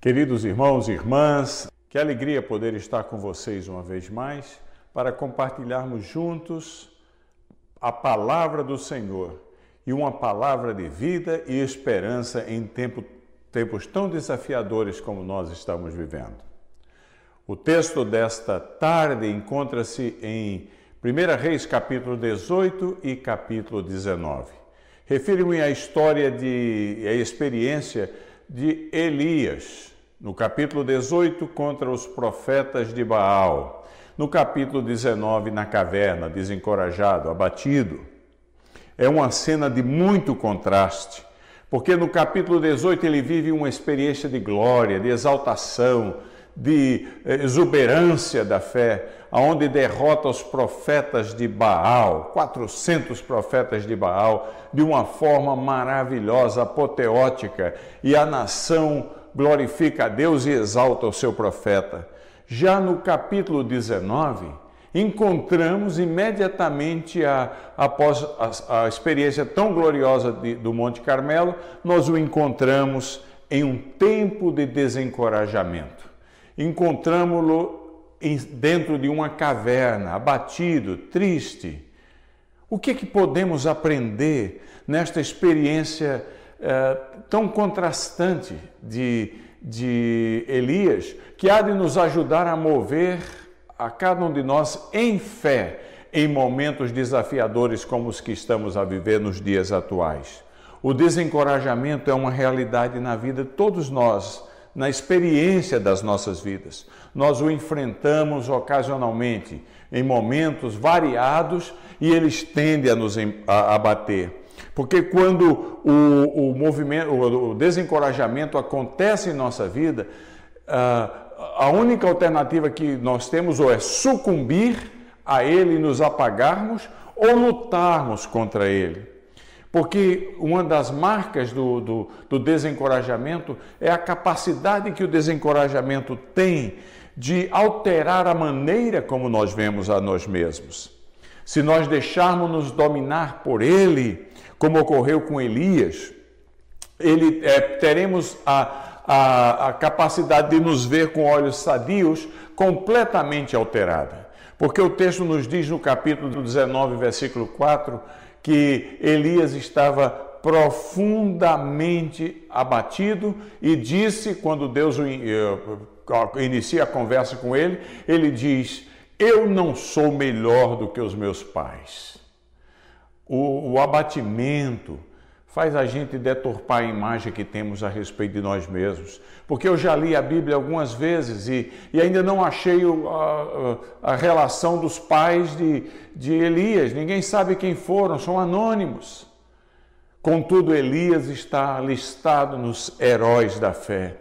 Queridos irmãos e irmãs, que alegria poder estar com vocês uma vez mais para compartilharmos juntos a palavra do Senhor e uma palavra de vida e esperança em tempo, tempos tão desafiadores como nós estamos vivendo. O texto desta tarde encontra-se em 1 Reis capítulo 18 e capítulo 19. Refiro-me à história de à experiência de Elias, no capítulo 18, contra os profetas de Baal. No capítulo 19, na caverna, desencorajado, abatido. É uma cena de muito contraste, porque no capítulo 18 ele vive uma experiência de glória, de exaltação, de eh, exuberância da fé, aonde derrota os profetas de Baal, 400 profetas de Baal, de uma forma maravilhosa, apoteótica, e a nação glorifica a Deus e exalta o seu profeta. Já no capítulo 19, encontramos imediatamente, a, após a, a, experiência tão gloriosa de, do Monte Carmelo, nós o encontramos em um tempo de desencorajamento. Encontramos-lo dentro de uma caverna, abatido, triste. O que, é que podemos aprender nesta experiência é, tão contrastante de, de Elias, que há de nos ajudar a mover a cada um de nós em fé em momentos desafiadores como os que estamos a viver nos dias atuais. O desencorajamento é uma realidade na vida de todos nós, na experiência das nossas vidas. Nós o enfrentamos ocasionalmente, em momentos variados, e eles tendem a nos abater. Porque quando o, o movimento, o, desencorajamento acontece em nossa vida, uh, a única alternativa que nós temos ou é sucumbir a ele e nos apagarmos, ou lutarmos contra ele. Porque uma das marcas do, do, do, desencorajamento é a capacidade que o desencorajamento tem de alterar a maneira como nós vemos a nós mesmos. Se nós deixarmos nos dominar por ele, como ocorreu com Elias, ele, é, teremos a, a, a capacidade de nos ver com olhos sadios completamente alterada. Porque o texto nos diz no capítulo 19, versículo 4, que Elias estava profundamente abatido e disse, quando Deus eh, inicia a conversa com ele, ele diz: Eu não sou melhor do que os meus pais. O, o abatimento faz a gente deturpar a imagem que temos a respeito de nós mesmos. Porque eu já li a Bíblia algumas vezes e, e ainda não achei a, a, a relação dos pais de, de Elias. Ninguém sabe quem foram, são anônimos. Contudo, Elias está listado nos heróis da fé.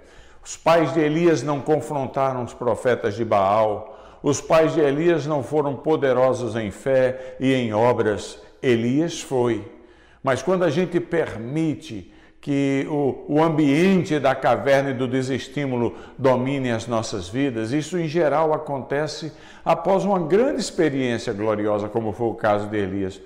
Os pais de Elias não confrontaram os profetas de Baal. Os pais de Elias não foram poderosos em fé e em obras Elias foi. Mas quando a gente permite que o, o ambiente da caverna e do desestímulo domine as nossas vidas, isso em geral acontece após uma grande experiência gloriosa, como foi o caso de Elias.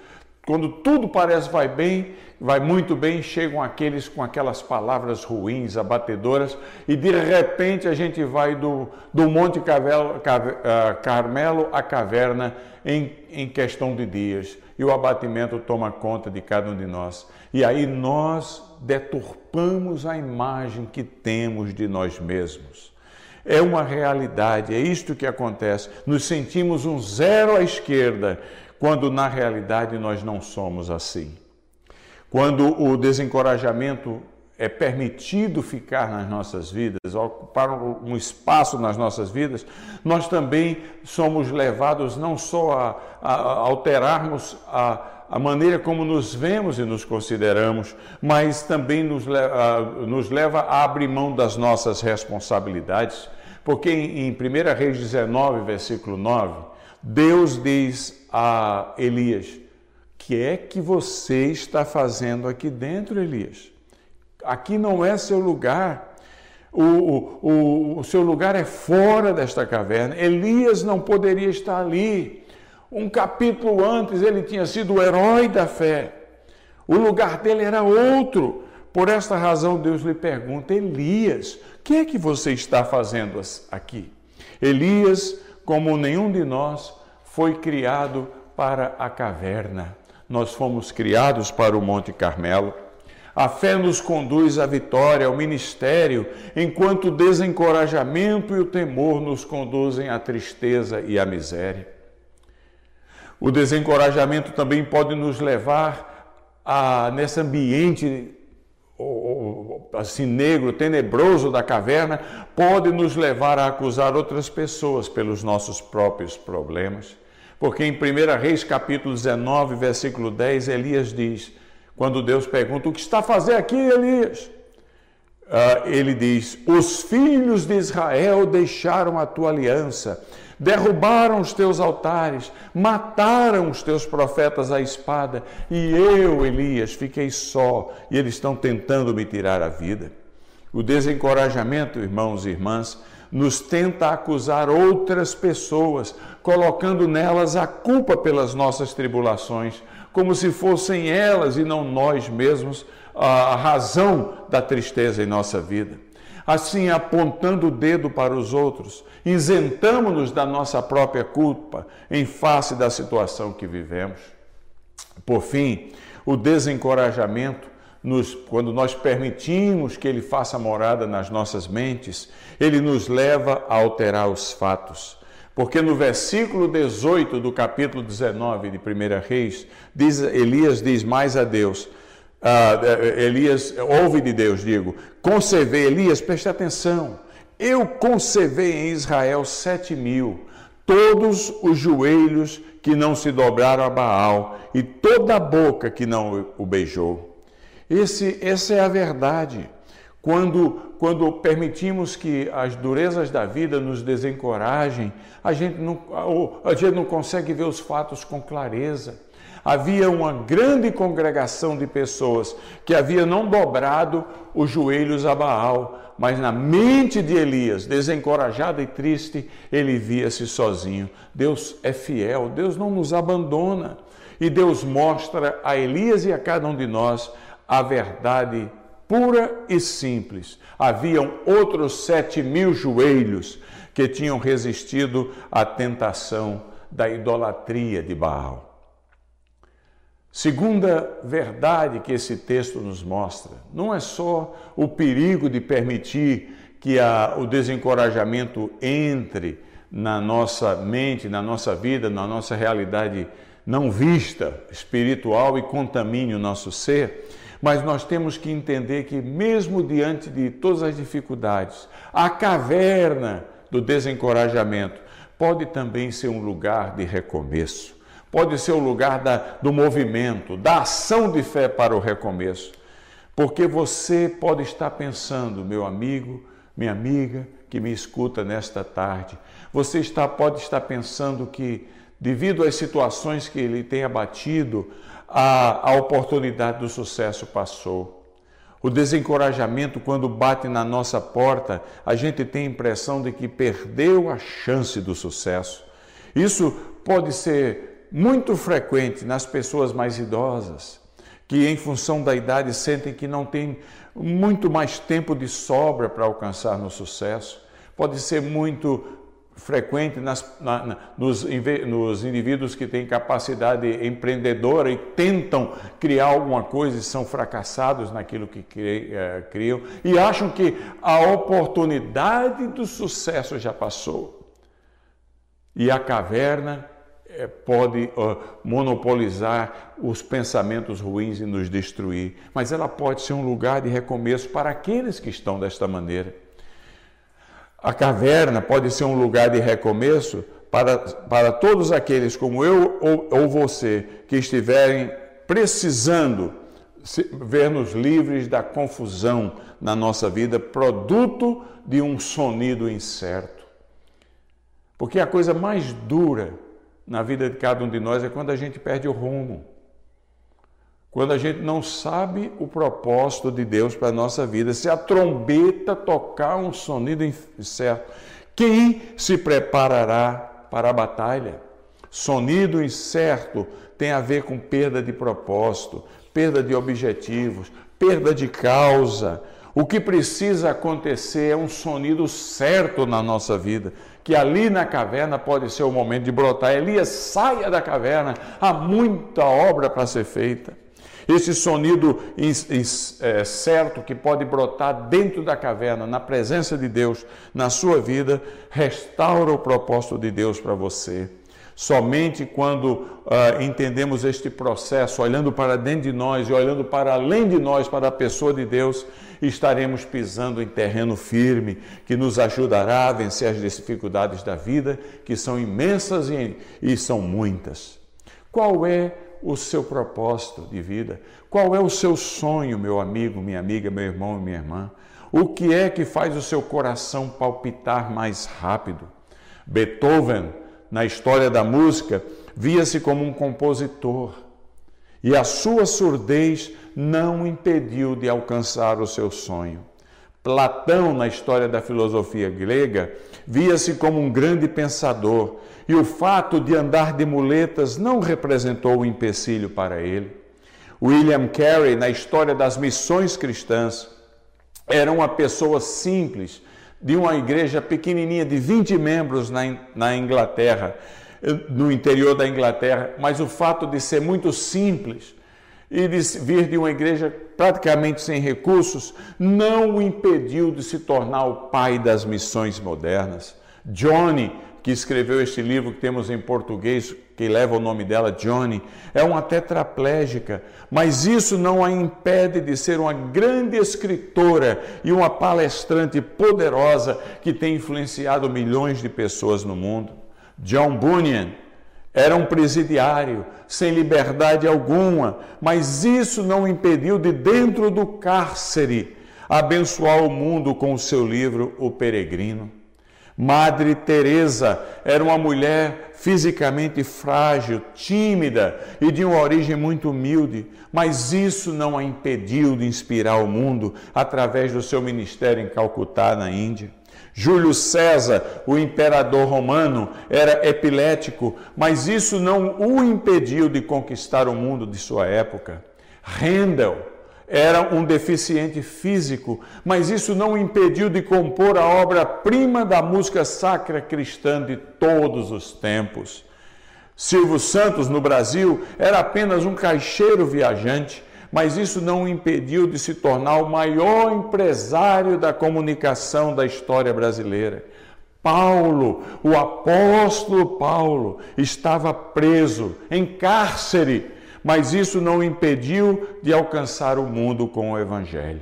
Quando tudo parece vai bem, vai muito bem, chegam aqueles com aquelas palavras ruins, abatedoras, e de repente a gente vai do, do Monte ah, Carmelo à caverna em, em questão de dias, o abatimento toma conta de cada um de nós. E aí nós deturpamos a imagem que temos de nós mesmos. É uma realidade, é isto que acontece. Nos sentimos um zero à esquerda quando na realidade nós não somos assim. Quando o desencorajamento é permitido ficar nas nossas vidas, ocupar um espaço nas nossas vidas, nós também somos levados não só a, a alterarmos a, a, maneira como nos vemos e nos consideramos, mas também nos, nos leva a abrir mão das nossas responsabilidades. Porque em, em 1 Reis 19, versículo 9, Deus diz a Elias: que é que você está fazendo aqui dentro, Elias? Aqui não é seu lugar. O, o, o, seu lugar é fora desta caverna. Elias não poderia estar ali. Um capítulo antes ele tinha sido o herói da fé. O lugar dele era outro. Por esta razão, Deus lhe pergunta: Elias, o que é que você está fazendo aqui? Elias, como nenhum de nós, foi criado para a caverna. Nós fomos criados para o Monte Carmelo. A fé nos conduz à vitória, ao ministério, enquanto o desencorajamento e o temor nos conduzem à tristeza e à miséria. O desencorajamento também pode nos levar a, nesse ambiente assim negro, tenebroso da caverna, pode nos levar a acusar outras pessoas pelos nossos próprios problemas. Porque em 1 Reis capítulo 19, versículo 10, Elias diz: quando Deus pergunta: O que está fazendo aqui, Elias? Uh, ele diz: Os filhos de Israel deixaram a tua aliança, derrubaram os teus altares, mataram os teus profetas à espada, e eu, Elias, fiquei só, e eles estão tentando me tirar a vida. O desencorajamento, irmãos e irmãs, nos tenta acusar outras pessoas, colocando nelas a culpa pelas nossas tribulações, como se fossem elas e não nós mesmos a razão da tristeza em nossa vida. Assim, apontando o dedo para os outros, isentamos-nos da nossa própria culpa em face da situação que vivemos. Por fim, o desencorajamento, nos, quando nós permitimos que ele faça morada nas nossas mentes, ele nos leva a alterar os fatos. Porque no versículo 18 do capítulo 19 de 1 Reis, diz, Elias diz mais a Deus, uh, Elias, ouve de Deus, digo, concevei, Elias, preste atenção, eu concevei em Israel sete mil, todos os joelhos que não se dobraram a Baal e toda a boca que não o beijou. Esse, essa é a verdade. Quando, quando permitimos que as durezas da vida nos desencorajem, a gente, não, a gente não consegue ver os fatos com clareza. Havia uma grande congregação de pessoas que havia não dobrado os joelhos a Baal, mas na mente de Elias, desencorajado e triste, ele via-se sozinho. Deus é fiel, Deus não nos abandona. E Deus mostra a Elias e a cada um de nós a verdade pura e simples. Haviam outros sete mil joelhos que tinham resistido à tentação da idolatria de Baal. Segunda verdade que esse texto nos mostra, não é só o perigo de permitir que a, o desencorajamento entre na nossa mente, na nossa vida, na nossa realidade não vista espiritual e contamine o nosso ser, mas nós temos que entender que, mesmo diante de todas as dificuldades, a caverna do desencorajamento pode também ser um lugar de recomeço, pode ser o um lugar da, do movimento, da ação de fé para o recomeço. Porque você pode estar pensando, meu amigo, minha amiga, que me escuta nesta tarde, você está, pode estar pensando que, devido às situações que ele tem abatido, a, a oportunidade do sucesso passou. O desencorajamento, quando bate na nossa porta, a gente tem a impressão de que perdeu a chance do sucesso. Isso pode ser muito frequente nas pessoas mais idosas, que, em função da idade, sentem que não têm muito mais tempo de sobra para alcançar no sucesso. Pode ser muito frequente nas, na, na, nos, nos, indivíduos que têm capacidade empreendedora e tentam criar alguma coisa e são fracassados naquilo que eh, criam e acham que a oportunidade do sucesso já passou. E a caverna eh, pode monopolizar os pensamentos ruins e nos destruir, mas ela pode ser um lugar de recomeço para aqueles que estão desta maneira. A caverna pode ser um lugar de recomeço para, para todos aqueles como eu ou, ou você que estiverem precisando ver-nos livres da confusão na nossa vida, produto de um sonido incerto. Porque a coisa mais dura na vida de cada um de nós é quando a gente perde o rumo. Quando a gente não sabe o propósito de Deus para a nossa vida, se a trombeta tocar um sonido incerto, quem se preparará para a batalha? Sonido incerto tem a ver com perda de propósito, perda de objetivos, perda de causa. O que precisa acontecer é um sonido certo na nossa vida, que ali na caverna pode ser o momento de brotar. Elias, saia da caverna, há muita obra para ser feita. Esse sonido é, certo que pode brotar dentro da caverna, na presença de Deus, na sua vida, restaura o propósito de Deus para você. Somente quando uh, entendemos este processo, olhando para dentro de nós e olhando para além de nós, para a pessoa de Deus, estaremos pisando em terreno firme que nos ajudará a vencer as dificuldades da vida, que são imensas e, e são muitas. Qual é o seu propósito de vida? Qual é o seu sonho, meu amigo, minha amiga, meu irmão e minha irmã? O que é que faz o seu coração palpitar mais rápido? Beethoven, na história da música, via-se como um compositor e a sua surdez não impediu de alcançar o seu sonho. Platão, na história da filosofia grega, via-se como um grande pensador e o fato de andar de muletas não representou um empecilho para ele. William Carey, na história das missões cristãs, era uma pessoa simples, de uma igreja pequenininha de 20 membros na, Inglaterra, no interior da Inglaterra, mas o fato de ser muito simples e de vir de uma igreja praticamente sem recursos não o impediu de se tornar o pai das missões modernas. Johnny que escreveu este livro que temos em português, que leva o nome dela, Johnny, é uma tetraplégica, mas isso não a impede de ser uma grande escritora e uma palestrante poderosa que tem influenciado milhões de pessoas no mundo. John Bunyan era um presidiário, sem liberdade alguma, mas isso não impediu de, dentro do cárcere, abençoar o mundo com o seu livro O Peregrino. Madre Teresa era uma mulher fisicamente frágil, tímida e de uma origem muito humilde, mas isso não a impediu de inspirar o mundo através do seu ministério em Calcutá, na Índia. Júlio César, o imperador romano, era epilético, mas isso não o impediu de conquistar o mundo de sua época. Handel, era um deficiente físico, mas isso não o impediu de compor a obra-prima da música sacra cristã de todos os tempos. Silvio Santos, no Brasil, era apenas um caixeiro viajante, mas isso não o impediu de se tornar o maior empresário da comunicação da história brasileira. Paulo, o apóstolo Paulo, estava preso em cárcere mas isso não o impediu de alcançar o mundo com o Evangelho.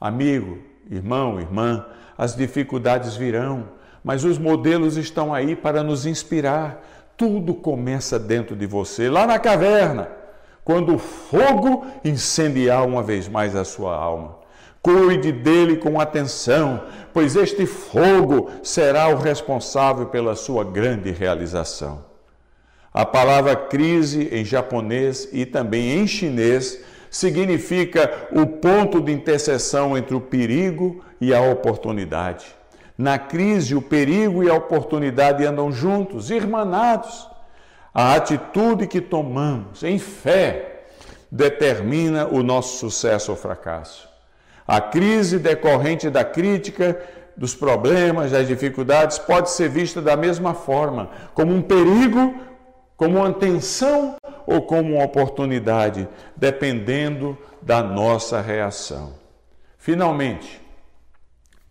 Amigo, irmão, irmã, as dificuldades virão, mas os modelos estão aí para nos inspirar. Tudo começa dentro de você, lá na caverna, quando o fogo incendiar uma vez mais a sua alma. Cuide dele com atenção, pois este fogo será o responsável pela sua grande realização. A palavra crise em japonês e também em chinês significa o ponto de interseção entre o perigo e a oportunidade. Na crise, o perigo e a oportunidade andam juntos, irmanados. A atitude que tomamos em fé determina o nosso sucesso ou fracasso. A crise decorrente da crítica, dos problemas, das dificuldades, pode ser vista da mesma forma, como um perigo como uma tensão ou como uma oportunidade, dependendo da nossa reação. Finalmente,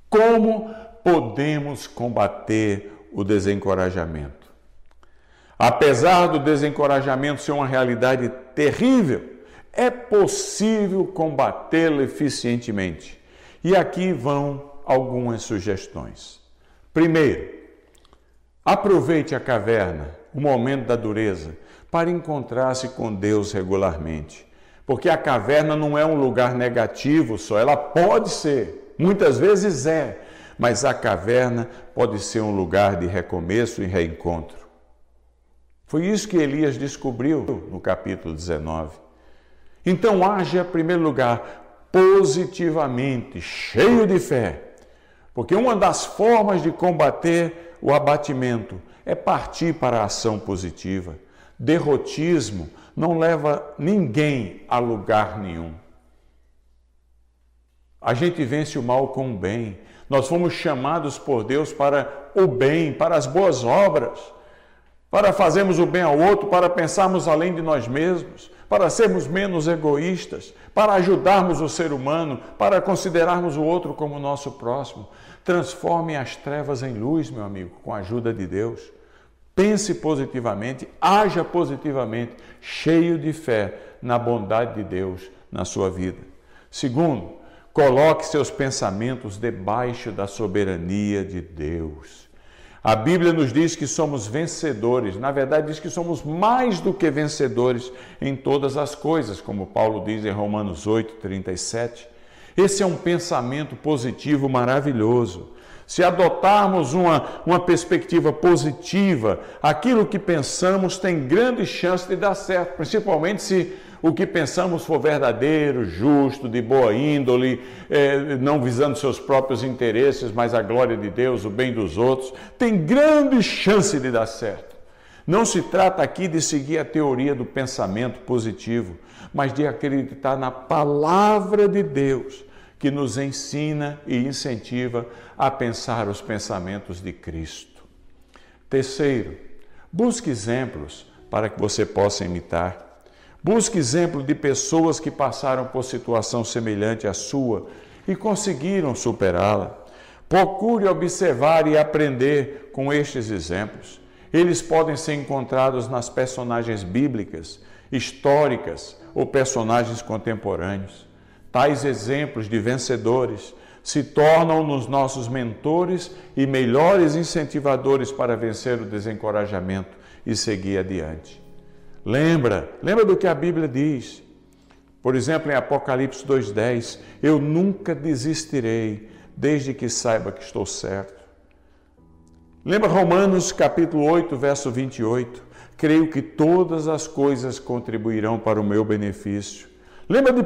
como podemos combater o desencorajamento? Apesar do desencorajamento ser uma realidade terrível, é possível combatê-lo eficientemente. E aqui vão algumas sugestões. Primeiro, aproveite a caverna o momento da dureza, para encontrar-se com Deus regularmente. Porque a caverna não é um lugar negativo só, ela pode ser, muitas vezes é, mas a caverna pode ser um lugar de recomeço e reencontro. Foi isso que Elias descobriu no capítulo 19. Então, haja, em primeiro lugar, positivamente, cheio de fé, porque uma das formas de combater o abatimento é partir para a ação positiva. Derrotismo não leva ninguém a lugar nenhum. A gente vence o mal com o bem. Nós fomos chamados por Deus para o bem, para as boas obras, para fazermos o bem ao outro, para pensarmos além de nós mesmos, para sermos menos egoístas, para ajudarmos o ser humano, para considerarmos o outro como nosso próximo. Transforme as trevas em luz, meu amigo, com a ajuda de Deus. Pense positivamente, haja positivamente, cheio de fé na bondade de Deus na sua vida. Segundo, coloque seus pensamentos debaixo da soberania de Deus. A Bíblia nos diz que somos vencedores, na verdade, diz que somos mais do que vencedores em todas as coisas, como Paulo diz em Romanos 8, 37. Esse é um pensamento positivo maravilhoso. Se adotarmos uma, uma perspectiva positiva, aquilo que pensamos tem grande chance de dar certo, principalmente se o que pensamos for verdadeiro, justo, de boa índole, é, não visando seus próprios interesses, mas a glória de Deus, o bem dos outros, tem grande chance de dar certo. Não se trata aqui de seguir a teoria do pensamento positivo, mas de acreditar na palavra de Deus que nos ensina e incentiva a pensar os pensamentos de Cristo. Terceiro, busque exemplos para que você possa imitar. Busque exemplo de pessoas que passaram por situação semelhante à sua e conseguiram superá-la. Procure observar e aprender com estes exemplos. Eles podem ser encontrados nas personagens bíblicas, históricas ou personagens contemporâneos. Tais exemplos de vencedores se tornam nos nossos mentores e melhores incentivadores para vencer o desencorajamento e seguir adiante. Lembra, lembra do que a Bíblia diz. Por exemplo, em Apocalipse 2:10, eu nunca desistirei desde que saiba que estou certo. Lembra Romanos capítulo 8, verso 28? Creio que todas as coisas contribuirão para o meu benefício Lembra de 1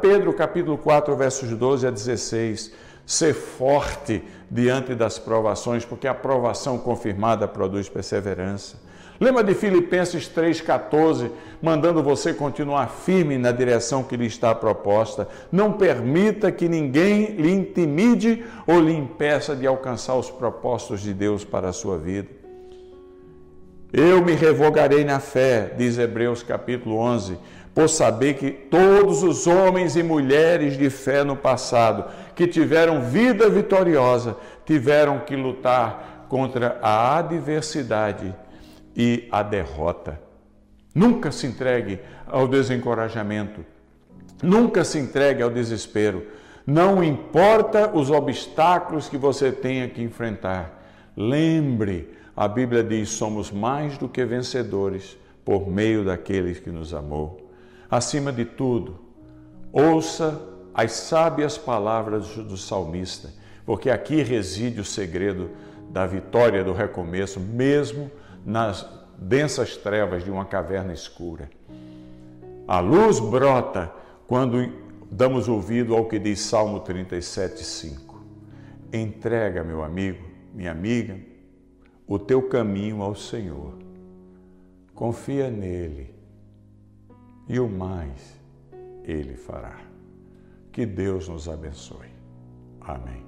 Pedro capítulo 4, versos 12 a 16? Ser forte diante das provações, porque a provação confirmada produz perseverança. Lembra de Filipenses 3,14, mandando você continuar firme na direção que lhe está proposta. Não permita que ninguém lhe intimide ou lhe impeça de alcançar os propósitos de Deus para a sua vida. Eu me revogarei na fé, diz Hebreus capítulo 11 por saber que todos os homens e mulheres de fé no passado que tiveram vida vitoriosa tiveram que lutar contra a adversidade e a derrota. Nunca se entregue ao desencorajamento, nunca se entregue ao desespero. Não importa os obstáculos que você tenha que enfrentar. Lembre, a Bíblia diz: somos mais do que vencedores por meio daqueles que nos amou. Acima de tudo, ouça as sábias palavras do salmista, porque aqui reside o segredo da vitória do recomeço, mesmo nas densas trevas de uma caverna escura. A luz brota quando damos ouvido ao que diz Salmo 37:5. Entrega, meu amigo, minha amiga, o teu caminho ao Senhor. Confia nele e o mais Ele fará. Que Deus nos abençoe. Amém.